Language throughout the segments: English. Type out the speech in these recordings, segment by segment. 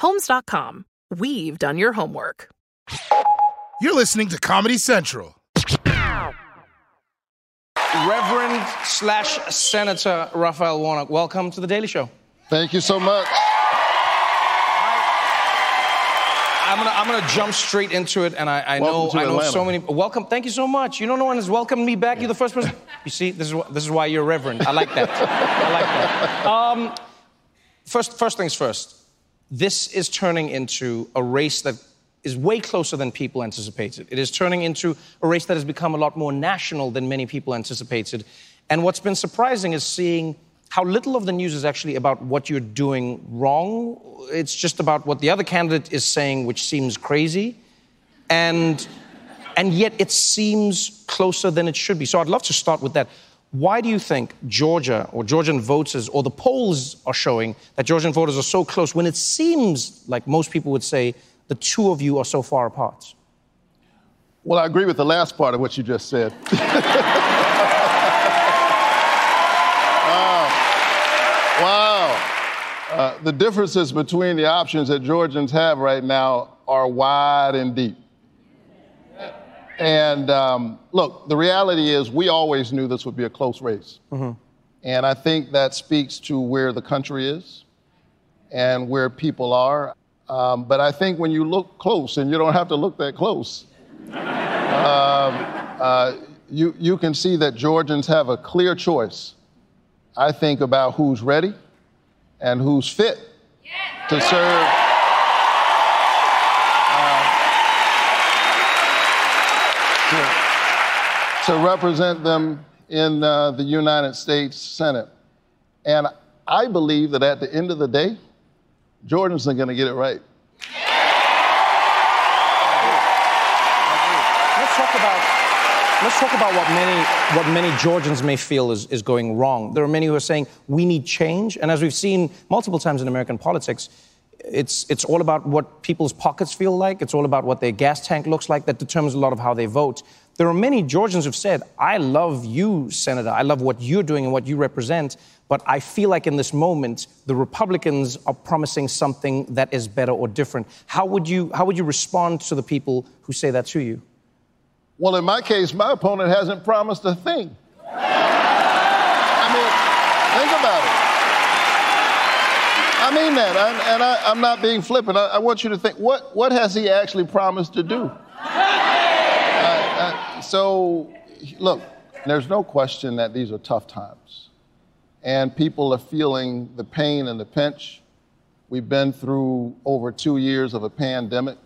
Homes.com. We've done your homework. You're listening to Comedy Central. Reverend slash Senator Raphael Warnock, welcome to The Daily Show. Thank you so much. I'm gonna, I'm gonna jump straight into it, and I, I know, I know Atlanta. so many. Welcome, thank you so much. You know, no one has welcomed me back. You're the first person. You see, this is wh- this is why you're Reverend. I like that. I like that. Um, first, first things first. This is turning into a race that is way closer than people anticipated. It is turning into a race that has become a lot more national than many people anticipated. And what's been surprising is seeing how little of the news is actually about what you're doing wrong. It's just about what the other candidate is saying, which seems crazy. And, and yet it seems closer than it should be. So I'd love to start with that. Why do you think Georgia or Georgian voters or the polls are showing that Georgian voters are so close when it seems like most people would say the two of you are so far apart? Well, I agree with the last part of what you just said. wow. Wow. Uh, the differences between the options that Georgians have right now are wide and deep. And um, look, the reality is we always knew this would be a close race. And I think that speaks to where the country is and where people are. Um, but I think when you look close, and you don't have to look that close, um, uh, you, you can see that Georgians have a clear choice, I think, about who's ready and who's fit to serve. To, represent them in uh, the United States Senate. And I believe that at the end of the day, Georgians are going to get it right. Let's talk about let's talk about what many what many Georgians may feel is, is going wrong. There are many who are saying we need change, and as we've seen multiple times in American politics, it's it's all about what people's pockets feel like. It's all about what their gas tank looks like. That determines a lot of how they vote. There are many Georgians who've said, "I love you, Senator. I love what you're doing and what you represent." But I feel like in this moment, the Republicans are promising something that is better or different. How would you how would you respond to the people who say that to you? Well, in my case, my opponent hasn't promised a thing. I mean, think about it. I mean that, I, and I, I'm not being flippant. I, I want you to think what, what has he actually promised to do? Uh, so, look, there's no question that these are tough times. And people are feeling the pain and the pinch. We've been through over two years of a pandemic.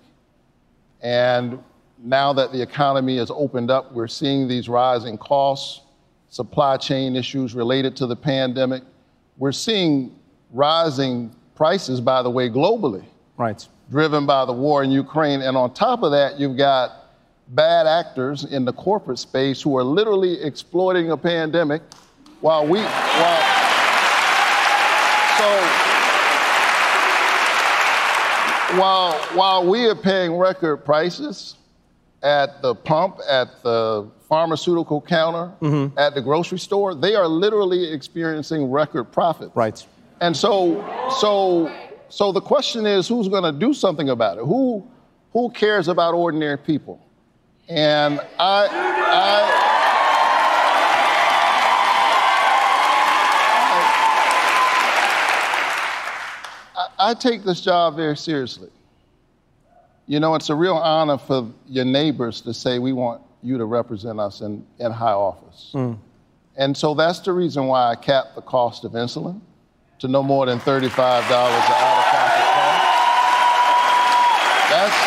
And now that the economy has opened up, we're seeing these rising costs, supply chain issues related to the pandemic. We're seeing rising prices, by the way, globally, Right. driven by the war in Ukraine. And on top of that, you've got bad actors in the corporate space who are literally exploiting a pandemic while we, while, so, while, while we are paying record prices at the pump, at the pharmaceutical counter, mm-hmm. at the grocery store, they are literally experiencing record profits. Right. And so, so, so the question is, who's going to do something about it? Who, who cares about ordinary people? And I, I, I, take this job very seriously. You know, it's a real honor for your neighbors to say, we want you to represent us in, in high office. Mm. And so that's the reason why I capped the cost of insulin to no more than $35 an out of pocket cost. That's,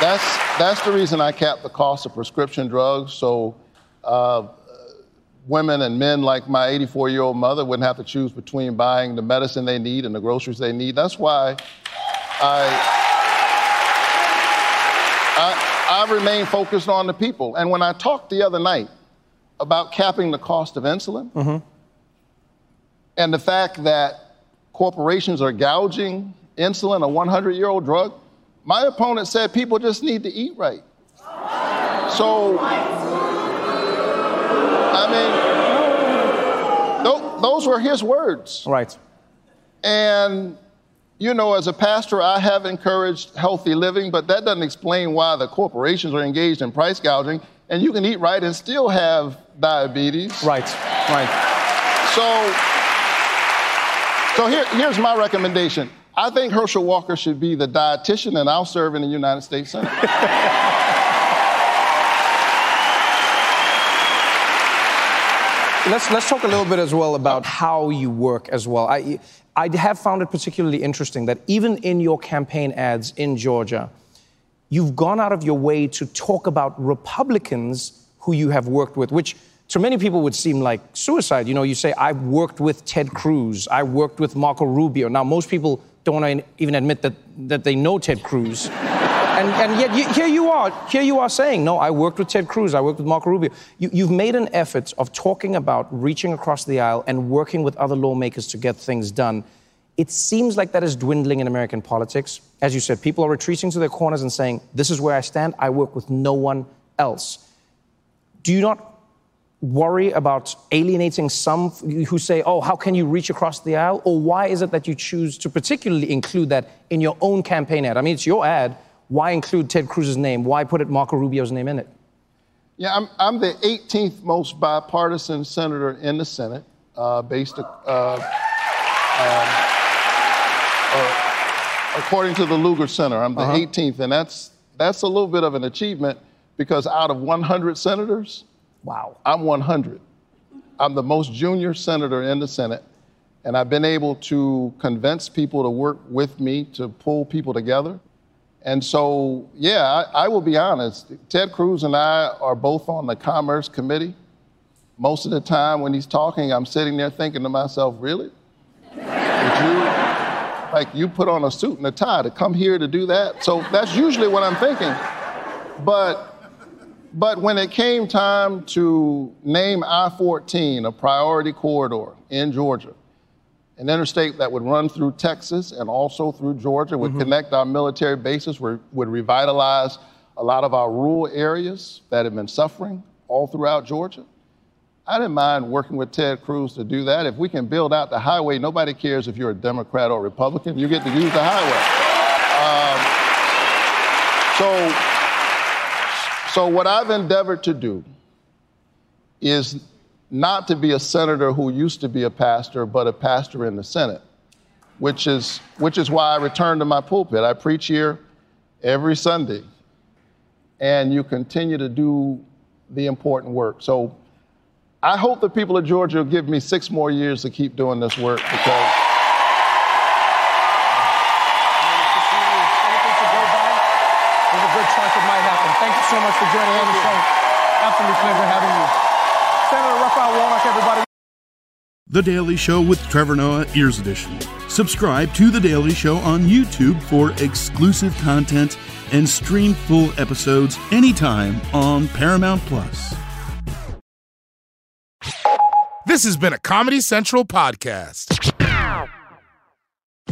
that's, that's the reason I capped the cost of prescription drugs. So uh, women and men like my 84 year old mother wouldn't have to choose between buying the medicine they need and the groceries they need. That's why I. I, I remain focused on the people. And when I talked the other night about capping the cost of insulin mm-hmm. and the fact that corporations are gouging insulin, a 100 year old drug, my opponent said people just need to eat right. So I mean, those were his words. Right. And, you know, as a pastor, I have encouraged healthy living, but that doesn't explain why the corporations are engaged in price gouging. And you can eat right and still have diabetes. Right, right. So, so here, here's my recommendation. I think Herschel Walker should be the dietitian, and I'll serve in the United States Senate. let's let's talk a little bit as well about how you work as well. I I have found it particularly interesting that even in your campaign ads in Georgia, you've gone out of your way to talk about Republicans who you have worked with, which to many people would seem like suicide. You know, you say I've worked with Ted Cruz, I worked with Marco Rubio. Now most people don't even admit that that they know Ted Cruz. And, and yet you, here you are, here you are saying, no, I worked with Ted Cruz, I worked with Marco Rubio. You, you've made an effort of talking about reaching across the aisle and working with other lawmakers to get things done. It seems like that is dwindling in American politics. As you said, people are retreating to their corners and saying, this is where I stand, I work with no one else. Do you not worry about alienating some who say, oh, how can you reach across the aisle? Or why is it that you choose to particularly include that in your own campaign ad? I mean, it's your ad, why include Ted Cruz's name? Why put it Marco Rubio's name in it? Yeah, I'm, I'm the 18th most bipartisan senator in the Senate, uh, based uh, um, uh, according to the Lugar Center. I'm the uh-huh. 18th, and that's that's a little bit of an achievement because out of 100 senators, wow, I'm 100. I'm the most junior senator in the Senate, and I've been able to convince people to work with me to pull people together. And so, yeah, I, I, will be honest. Ted Cruz and I are both on the Commerce Committee. Most of the time when he's talking, I'm sitting there thinking to myself, really? You, like, you put on a suit and a tie to come here to do that? So that's usually what I'm thinking. But, but when it came time to name I 14 a priority corridor in Georgia, an interstate that would run through Texas and also through Georgia, would mm-hmm. connect our military bases, would, would revitalize a lot of our rural areas that have been suffering all throughout Georgia. I didn't mind working with Ted Cruz to do that. If we can build out the highway, nobody cares if you're a Democrat or Republican, you get to use the highway. Um, so, so, what I've endeavored to do is not to be a senator who used to be a pastor, but a pastor in the Senate, which is, which is why I return to my pulpit. I preach here every Sunday, and you continue to do the important work. So I hope the people of Georgia will give me six more years to keep doing this work because. Thank you so much for joining me on the show. Absolute pleasure having you. Senator Raphael Warnock, everybody. The Daily Show with Trevor Noah, Ears Edition. Subscribe to The Daily Show on YouTube for exclusive content and stream full episodes anytime on Paramount Plus. This has been a Comedy Central podcast.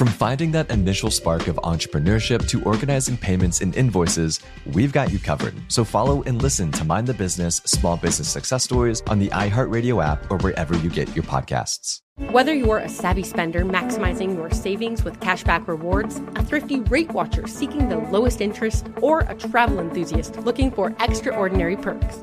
From finding that initial spark of entrepreneurship to organizing payments and invoices, we've got you covered. So follow and listen to Mind the Business Small Business Success Stories on the iHeartRadio app or wherever you get your podcasts. Whether you're a savvy spender maximizing your savings with cashback rewards, a thrifty rate watcher seeking the lowest interest, or a travel enthusiast looking for extraordinary perks,